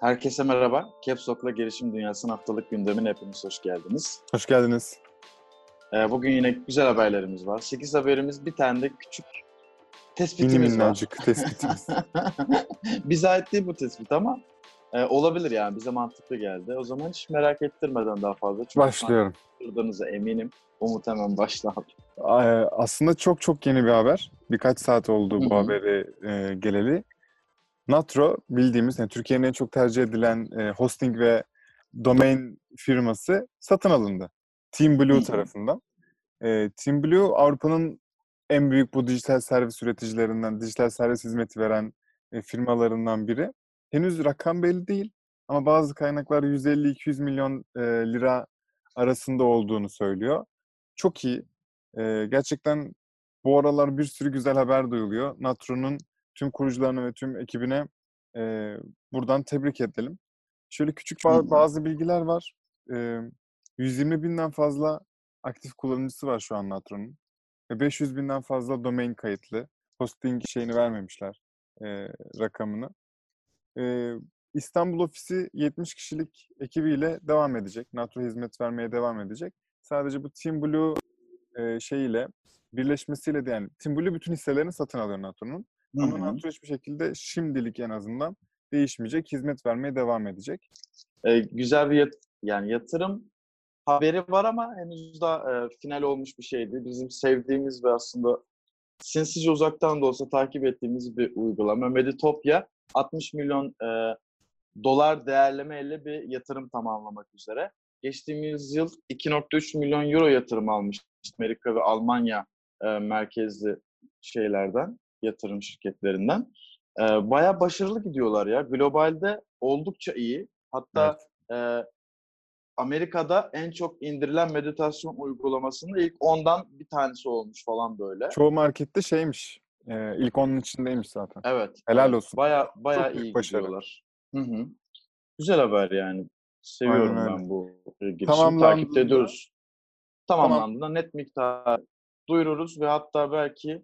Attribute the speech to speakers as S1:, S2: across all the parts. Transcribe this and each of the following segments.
S1: Herkese merhaba. Caps Lock'la Gelişim Dünyası'nın haftalık gündemine hepiniz hoş geldiniz.
S2: Hoş geldiniz.
S1: Ee, bugün yine güzel haberlerimiz var. 8 haberimiz, bir tane de küçük tespitimiz var.
S2: minnacık tespitimiz.
S1: Bize ait değil bu tespit ama e, olabilir yani. Bize mantıklı geldi. O zaman hiç merak ettirmeden daha fazla. Çünkü
S2: Başlıyorum.
S1: Başlıyorum. eminim. Umut hemen başla.
S2: Aslında çok çok yeni bir haber. Birkaç saat oldu bu
S1: hı.
S2: haberi e, geleli. Natro bildiğimiz yani Türkiye'nin en çok tercih edilen e, hosting ve domain firması satın alındı. Team Blue tarafından. E, Team Blue Avrupa'nın en büyük bu dijital servis üreticilerinden, dijital servis hizmeti veren e, firmalarından biri. Henüz rakam belli değil ama bazı kaynaklar 150-200 milyon e, lira arasında olduğunu söylüyor. Çok iyi. E, gerçekten bu aralar bir sürü güzel haber duyuluyor. Natro'nun tüm kurucularına ve tüm ekibine e, buradan tebrik edelim. Şöyle küçük ba- bazı bilgiler var. E, 120 binden fazla aktif kullanıcısı var şu an Natro'nun. Ve 500 binden fazla domain kayıtlı. Hosting şeyini vermemişler e, rakamını. E, İstanbul ofisi 70 kişilik ekibiyle devam edecek. Natro hizmet vermeye devam edecek. Sadece bu Team Blue e, şeyiyle birleşmesiyle de yani Team Blue bütün hisselerini satın alıyor Natro'nun. Ama. Natro hiçbir şekilde şimdilik en azından değişmeyecek. Hizmet vermeye devam edecek.
S1: E, güzel bir yat- yani yatırım haberi var ama henüz daha e, final olmuş bir şeydi. Bizim sevdiğimiz ve aslında sinsice uzaktan da olsa takip ettiğimiz bir uygulama. Meditopya 60 milyon e, dolar değerlemeyle bir yatırım tamamlamak üzere. Geçtiğimiz yıl 2.3 milyon euro yatırım almış Amerika ve Almanya e, merkezli şeylerden, yatırım şirketlerinden. E, Baya başarılı gidiyorlar ya. Globalde oldukça iyi. Hatta e, Amerika'da en çok indirilen meditasyon uygulamasının ilk ondan bir tanesi olmuş falan böyle.
S2: Çoğu markette şeymiş. e, ilk onun içindeymiş zaten.
S1: Evet.
S2: Helal
S1: evet.
S2: olsun.
S1: Baya baya iyi
S2: başarı.
S1: gidiyorlar. Hı hı. Güzel haber yani. Seviyorum
S2: Aynen
S1: ben bu girişimi.
S2: Tamamlandığında-
S1: Takipte ediyoruz. Tamamlandığında net miktar duyururuz ve hatta belki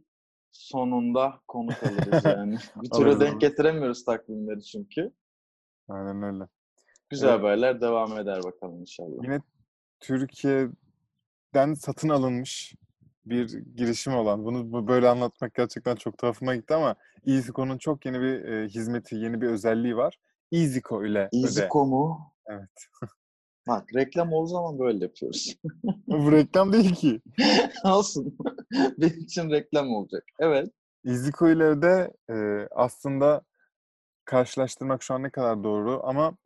S1: sonunda konuk alırız yani. bir türlü denk getiremiyoruz takvimleri çünkü.
S2: Aynen öyle.
S1: Güzel
S2: Evet.
S1: haberler devam eder bakalım inşallah.
S2: Yine Türkiye'den satın alınmış bir girişim olan. Bunu bu- böyle anlatmak gerçekten çok tuhafıma gitti ama EasyCo'nun çok yeni bir e, hizmeti, yeni bir özelliği var. EasyCo ile.
S1: EasyCo mu?
S2: Evet.
S1: Bak reklam olduğu zaman böyle yapıyoruz.
S2: Bu reklam değil ki.
S1: Olsun. Benim için reklam olacak. Evet.
S2: İle öde e, aslında karşılaştırmak şu an ne kadar doğru ama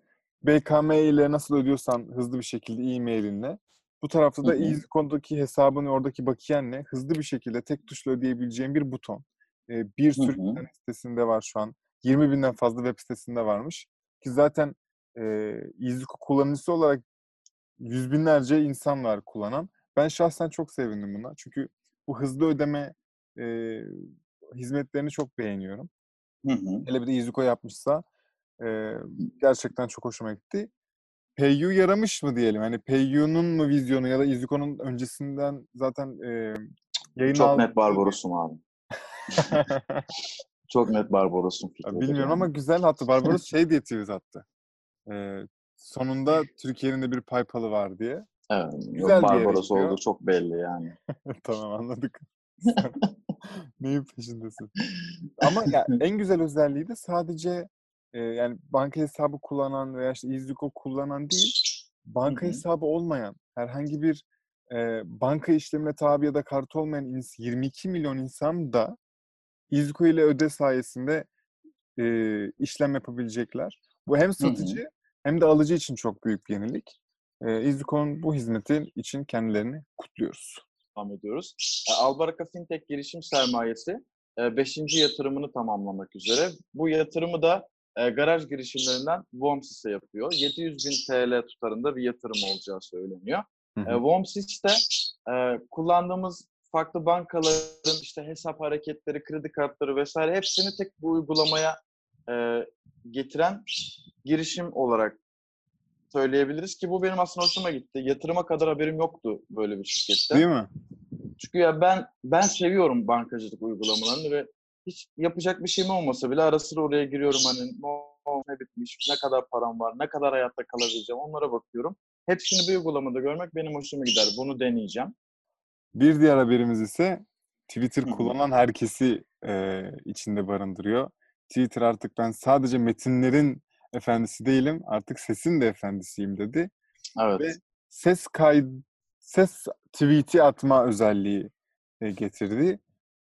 S2: BKM ile nasıl ödüyorsan hızlı bir şekilde e-mailinle bu tarafta da. EasyCo'daki hesabın oradaki bakiyenle hızlı bir şekilde tek tuşla ödeyebileceğin bir buton. E, bir sürü internet sitesinde var şu an. 20 binden fazla web sitesinde varmış. Ki zaten e, EasyCo kullanıcısı olarak yüz binlerce insan var kullanan. Ben şahsen çok sevindim buna. Çünkü bu hızlı ödeme e, hizmetlerini çok beğeniyorum.
S1: Hı hı.
S2: Hele bir de Izuko yapmışsa e, gerçekten çok hoşuma gitti. PayU yaramış mı diyelim? Hani PayU'nun mu vizyonu ya da Izuko'nun öncesinden zaten e, yayın
S1: Çok
S2: aldığı-
S1: net Barbaros'um abi. Çok net Barbaros'um fikri.
S2: Bilmiyorum ama güzel hatta Barbaros şey diye tweet attı. E, sonunda Türkiye'nin de bir PayPal'ı var diye.
S1: Evet,
S2: güzel bir
S1: Barbaros olduğu çok belli yani.
S2: tamam anladık. Neyin peşindesin? Ama ya, en güzel özelliği de sadece e, yani banka hesabı kullanan veya işte İzliko kullanan değil, banka
S1: Hı hı.
S2: hesabı olmayan herhangi bir e, banka işlemine tabi ya da kart olmayan ins- 22 milyon insan da İzliko ile öde sayesinde e, işlem yapabilecekler. Bu hem satıcı hem de alıcı için çok büyük bir yenilik. E, İzliko'nun bu hizmeti için kendilerini kutluyoruz.
S1: devam ediyoruz. Albaraka Fintech girişim sermayesi 5. yatırımını tamamlamak üzere. Bu yatırımı da garaj girişimlerinden Vomsis'e yapıyor. 700 bin TL tutarında bir yatırım olacağı söyleniyor. Vomsis'te kullandığımız farklı bankaların işte hesap hareketleri, kredi kartları vesaire hepsini tek bu uygulamaya e, getiren girişim olarak söyleyebiliriz ki bu benim aslında hoşuma gitti. Yatırıma kadar haberim yoktu böyle bir şirkette.
S2: Değil mi?
S1: Çünkü ya ben ben seviyorum bankacılık uygulamalarını ve hiç yapacak bir şeyim olmasa bile ara sıra oraya giriyorum hani ne ne bitmiş, ne kadar param var, ne kadar hayatta kalabileceğim onlara bakıyorum. Hepsini bir uygulamada görmek benim hoşuma gider. Bunu deneyeceğim.
S2: Bir diğer haberimiz ise Twitter kullanan herkesi e, içinde barındırıyor. Twitter artık ben sadece metinlerin efendisi değilim, artık sesin de efendisiyim dedi.
S1: Evet.
S2: Ve ses kay ses tweet'i atma özelliği e, getirdi.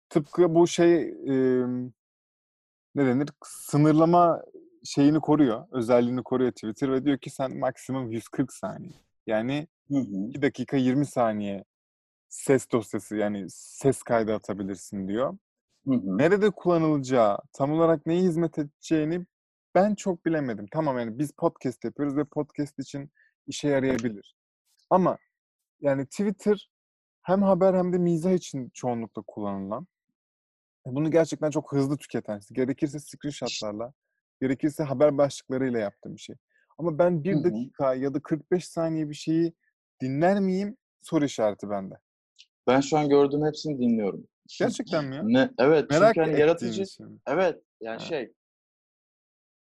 S2: Tıpkı bu şey e, ne denir? Sınırlama şeyini koruyor, özelliğini koruyor Twitter ve diyor ki sen maksimum 140 saniye. Yani
S1: Hı hı.
S2: 2 dakika 20 saniye ses dosyası yani ses kaydı atabilirsin diyor.
S1: Hı hı.
S2: Nerede kullanılacağı, tam olarak neye hizmet edeceğini ben çok bilemedim. Tamam yani biz podcast yapıyoruz ve podcast için işe yarayabilir. Ama yani Twitter hem haber hem de mizah için çoğunlukla kullanılan. e, Bunu gerçekten çok hızlı tüketen, gerekirse screenshotlarla, gerekirse haber başlıklarıyla yaptığım bir şey. Ama ben bir dakika ya da 45 saniye bir şeyi dinler miyim? Soru işareti bende.
S1: Ben şu an gördüğüm hepsini dinliyorum.
S2: Gerçekten mi ya?
S1: Ne? Evet.
S2: Merak
S1: çünkü hani yaratıcı. Evet yani
S2: Ha.
S1: şey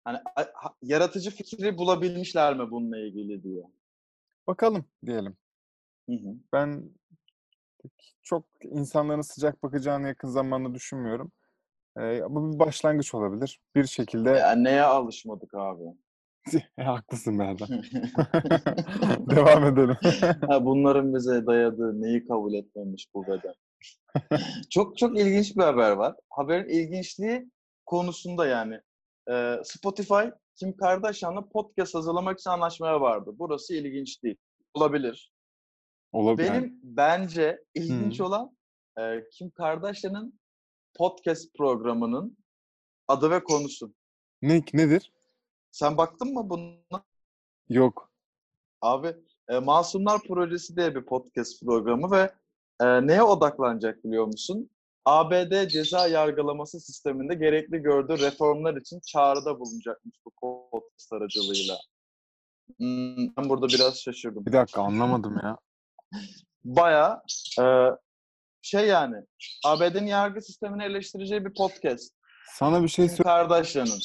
S1: hani yaratıcı fikri bulabilmişler mi bununla ilgili diye.
S2: Bakalım diyelim.
S1: Hı hı.
S2: Ben çok insanların sıcak bakacağını yakın zamanda düşünmüyorum. Ee, bu bir başlangıç olabilir. Bir şekilde
S1: Ya neye alışmadık abi?
S2: E, haklısın Berdan. Devam edelim.
S1: Ha, bunların bize dayadığı neyi kabul etmemiş bu beden. çok çok ilginç bir haber var. Haberin ilginçliği konusunda yani. Ee, Spotify Kim Kardashian'la podcast hazırlamak için anlaşmaya vardı. Burası ilginç değil. Olabilir.
S2: Olabilir.
S1: Benim bence ilginç
S2: Hı.
S1: olan e, Kim Kardashian'ın podcast programının adı ve konusu.
S2: Ne, nedir?
S1: Sen baktın mı buna?
S2: Yok.
S1: Abi e, Masumlar Projesi diye bir podcast programı ve e, neye odaklanacak biliyor musun? ABD ceza yargılaması sisteminde gerekli gördüğü reformlar için çağrıda bulunacakmış bu podcast aracılığıyla. Hmm, ben burada biraz şaşırdım.
S2: Bir dakika anlamadım ya.
S1: Baya şey yani ABD'nin yargı sistemini eleştireceği bir podcast.
S2: Sana bir şey söyle.
S1: Kardashian'ın.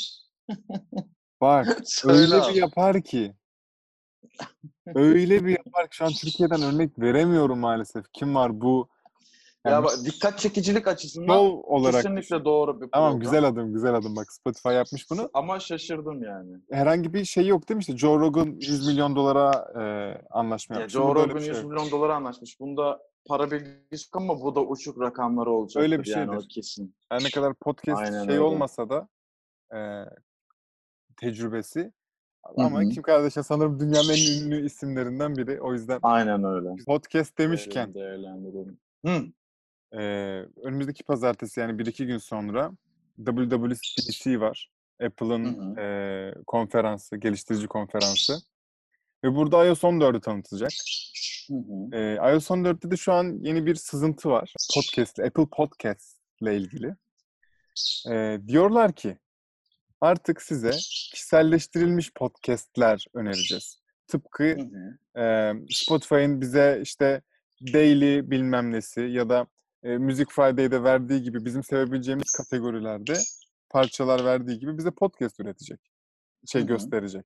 S2: Bak öyle bir yapar ki. Öyle bir yapar ki şu an Türkiye'den örnek veremiyorum maalesef. Kim var bu?
S1: Ya
S2: Yani
S1: bak, dikkat çekicilik açısından
S2: Yol olarak
S1: kesinlikle
S2: düşün.
S1: doğru bir
S2: Tamam
S1: program.
S2: güzel adım güzel adım bak Spotify yapmış bunu.
S1: Ama şaşırdım yani.
S2: Herhangi bir şey yok değil mi? İşte Joe Rogan 100 milyon dolara e, anlaşma
S1: Ya
S2: yapmış.
S1: Joe
S2: Bunda öyle
S1: Rogan
S2: şey
S1: 100
S2: yok.
S1: milyon dolara anlaşmış. Bunda para bilgisi ama bu da uçuk rakamları olacaktır.
S2: Öyle bir
S1: yani o
S2: şeydir.
S1: kesin.
S2: Her ne kadar podcast
S1: Aynen
S2: şey
S1: öyle.
S2: olmasa da e, tecrübesi ama
S1: hı.
S2: Kim Kardashian sanırım dünyanın en ünlü isimlerinden biri. O yüzden
S1: Aynen öyle.
S2: podcast demişken
S1: Değerlendirelim. Hı.
S2: E, önümüzdeki pazartesi yani 1-2 gün sonra WWDC var. Apple'ın
S1: Hı
S2: e, konferansı, geliştirici konferansı. Ve burada iOS 14'ü tanıtacak.
S1: Hı hı.
S2: E, iOS 14'te de şu an yeni bir sızıntı var. Podcast, Apple Podcast ile ilgili. E, diyorlar ki artık size kişiselleştirilmiş podcastler önereceğiz. Tıpkı
S1: Hı hı.
S2: e, Spotify'ın bize işte daily bilmem nesi ya da e, Music Friday'de verdiği gibi bizim sevebileceğimiz kategorilerde parçalar verdiği gibi bize podcast üretecek. Şey
S1: Hı hı.
S2: gösterecek.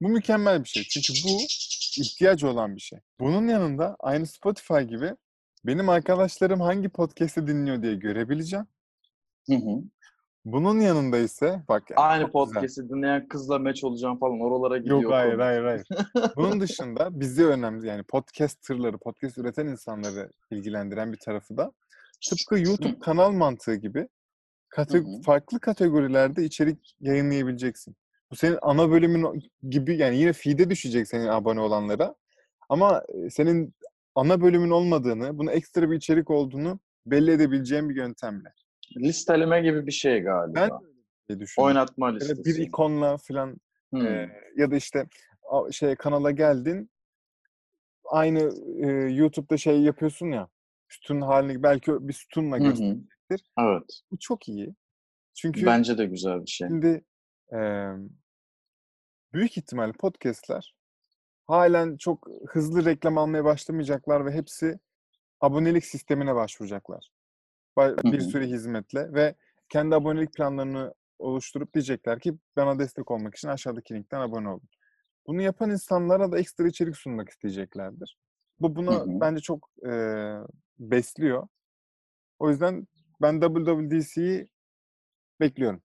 S2: Bu mükemmel bir şey. Çünkü bu ihtiyacı olan bir şey. Bunun yanında aynı Spotify gibi benim arkadaşlarım hangi podcast'i dinliyor diye görebileceğim.
S1: Hı hı.
S2: Bunun yanında ise bak
S1: Aynı
S2: çok güzel.
S1: podcast'i dinleyen kızla match olacağım falan oralara gidiyor.
S2: Yok hayır
S1: konu.
S2: hayır hayır. Bunun dışında bizi önemli yani podcasterları, podcast üreten insanları ilgilendiren bir tarafı da tıpkı YouTube kanal mantığı gibi kate-
S1: Hı hı.
S2: farklı kategorilerde içerik yayınlayabileceksin. Bu senin ana bölümün gibi yani yine feed'e düşecek senin abone olanlara. Ama e, senin ana bölümün olmadığını, bunu ekstra bir içerik olduğunu belli edebileceğin bir yöntemle.
S1: Listeleme gibi bir şey galiba.
S2: Ben öyle şey.
S1: Oynatma listesi.
S2: bir ikonla falan
S1: Hı.
S2: Ee, ya da işte şey kanala geldin aynı e, YouTube'da şey yapıyorsun ya sütun halini belki bir sütunla gösterecektir.
S1: Evet.
S2: Bu çok iyi. Çünkü
S1: Bence de güzel bir şey.
S2: şimdi e, büyük ihtimalle podcastler halen çok hızlı reklam almaya başlamayacaklar ve hepsi abonelik sistemine başvuracaklar. Bir sürü hizmetle ve kendi abonelik planlarını oluşturup diyecekler ki bana destek olmak için aşağıdaki linkten abone olun. Bunu yapan insanlara da ekstra içerik sunmak isteyeceklerdir. Bu bunu
S1: Hı hı.
S2: bence çok e, besliyor. O yüzden ben WWDC'yi bekliyorum.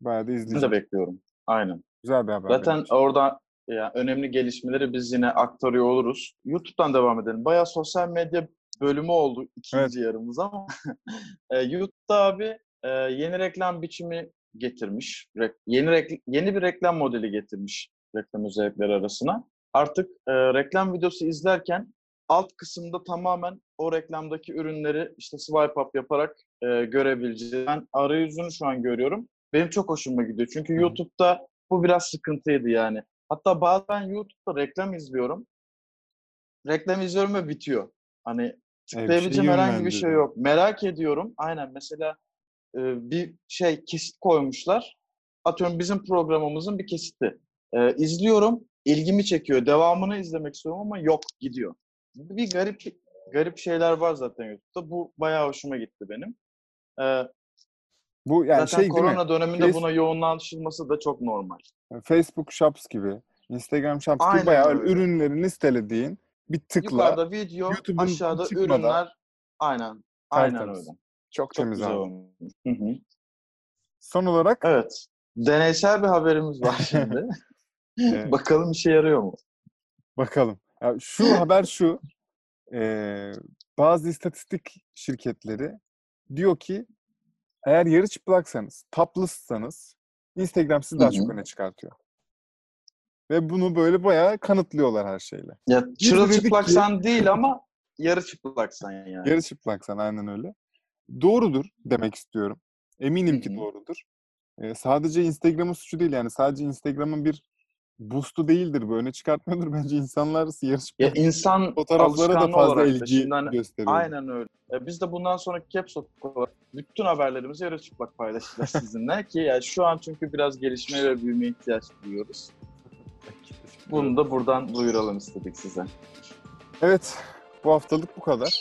S2: Bayağı da
S1: Ben
S2: izleyeceğim.
S1: de bekliyorum. Aynen.
S2: Güzel bir haber.
S1: Zaten
S2: için.
S1: orada ya, önemli gelişmeleri biz yine aktarıyor oluruz. YouTube'dan devam edelim. Bayağı sosyal medya bölümü oldu ikinci
S2: Evet.
S1: yarımız ama e, YouTube'da abi e, yeni reklam biçimi getirmiş. Re- yeni rekl- yeni bir reklam modeli getirmiş reklam özellikleri arasına. Artık e, reklam videosu izlerken alt kısımda tamamen o reklamdaki ürünleri işte swipe up yaparak e, görebileceğiz. Ben arayüzünü şu an görüyorum. Benim çok hoşuma gidiyor. Çünkü
S2: hı.
S1: YouTube'da bu biraz sıkıntıydı yani. Hatta bazen YouTube'da reklam izliyorum. Reklam izliyorum ve bitiyor. Hani tıklayabileceğim herhangi bir şey yok. Merak ediyorum. Aynen mesela e, bir şey kesit koymuşlar. Atıyorum bizim programımızın bir kesiti. E, izliyorum, ilgimi çekiyor. Devamını izlemek istiyorum ama yok, gidiyor. Bir garip garip şeyler var zaten YouTube'da. Bu bayağı hoşuma gitti benim. E,
S2: Bu yani
S1: zaten
S2: şey
S1: korona döneminde
S2: Face-
S1: buna yoğunlaşılması da çok normal.
S2: Facebook Shops gibi, Instagram Shops
S1: Aynen
S2: gibi bayağı
S1: öyle.
S2: ürünleri listelediğin bir tıkla
S1: Yukarıda video,
S2: YouTube'un
S1: aşağıda
S2: çıkmadan
S1: ürünler. Aynen. Aynen
S2: tertemiz.
S1: öyle.
S2: çok
S1: Çok
S2: temiz
S1: güzel
S2: abi.
S1: olmuş. Hı hı.
S2: Son olarak
S1: Evet. Deneysel bir haberimiz var şimdi.
S2: Evet.
S1: Bakalım işe yarıyor mu?
S2: bakalım. Ya şu haber şu. eee, bazı istatistik şirketleri diyor ki eğer yarı çıplaksanız, topless'sanız Instagram sizi daha çok öne çıkartıyor. Ve bunu böyle bayağı kanıtlıyorlar her şeyle.
S1: Ya çırılçıplaksan değil ama yarı çıplaksan yani.
S2: Yarı çıplaksan aynen öyle. Doğrudur demek istiyorum. Eminim ki doğrudur. Ee, sadece Instagram'ın suçu değil yani. Sadece Instagram'ın bir boost'u değildir bu. Öne çıkartmıyordur. Bence insanlar yarı
S1: Ya insan
S2: fotoğraflara da fazla ilgi
S1: şimdi hani-
S2: gösteriyor.
S1: Aynen öyle. E, Biz de bundan sonraki Caps olarak bütün haberlerimizi yarı çıplak paylaşacağız sizinle ki yani şu an çünkü biraz gelişmeye ve büyümeye ihtiyaç duyuyoruz. Bunu da buradan duyuralım istedik size.
S2: Evet. Bu haftalık bu kadar.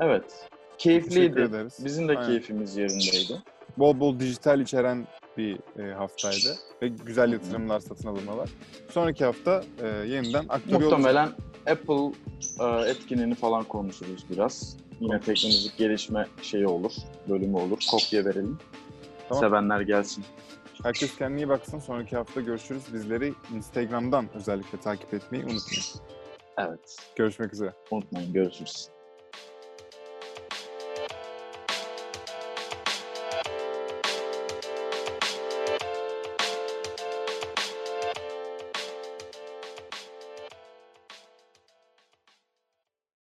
S1: Evet. Keyifliydi. Bizim de
S2: Aynen.
S1: keyfimiz yerindeydi.
S2: Bol bol dijital içeren bir e, haftaydı. Ve güzel yatırımlar, satın alınmalar. Sonraki hafta e, yeniden olacağız.
S1: Muhtemelen Apple e, etkinliğini falan konuşuruz biraz. Yine teknolojik gelişme şeyi olur, bölümü olur. Kopya verelim.
S2: Tamam.
S1: Sevenler gelsin.
S2: Herkes kendine iyi baksın. Sonraki hafta görüşürüz. Bizleri Instagram'dan özellikle takip etmeyi unutmayın.
S1: Evet.
S2: Görüşmek üzere.
S1: Unutmayın. Görüşürüz.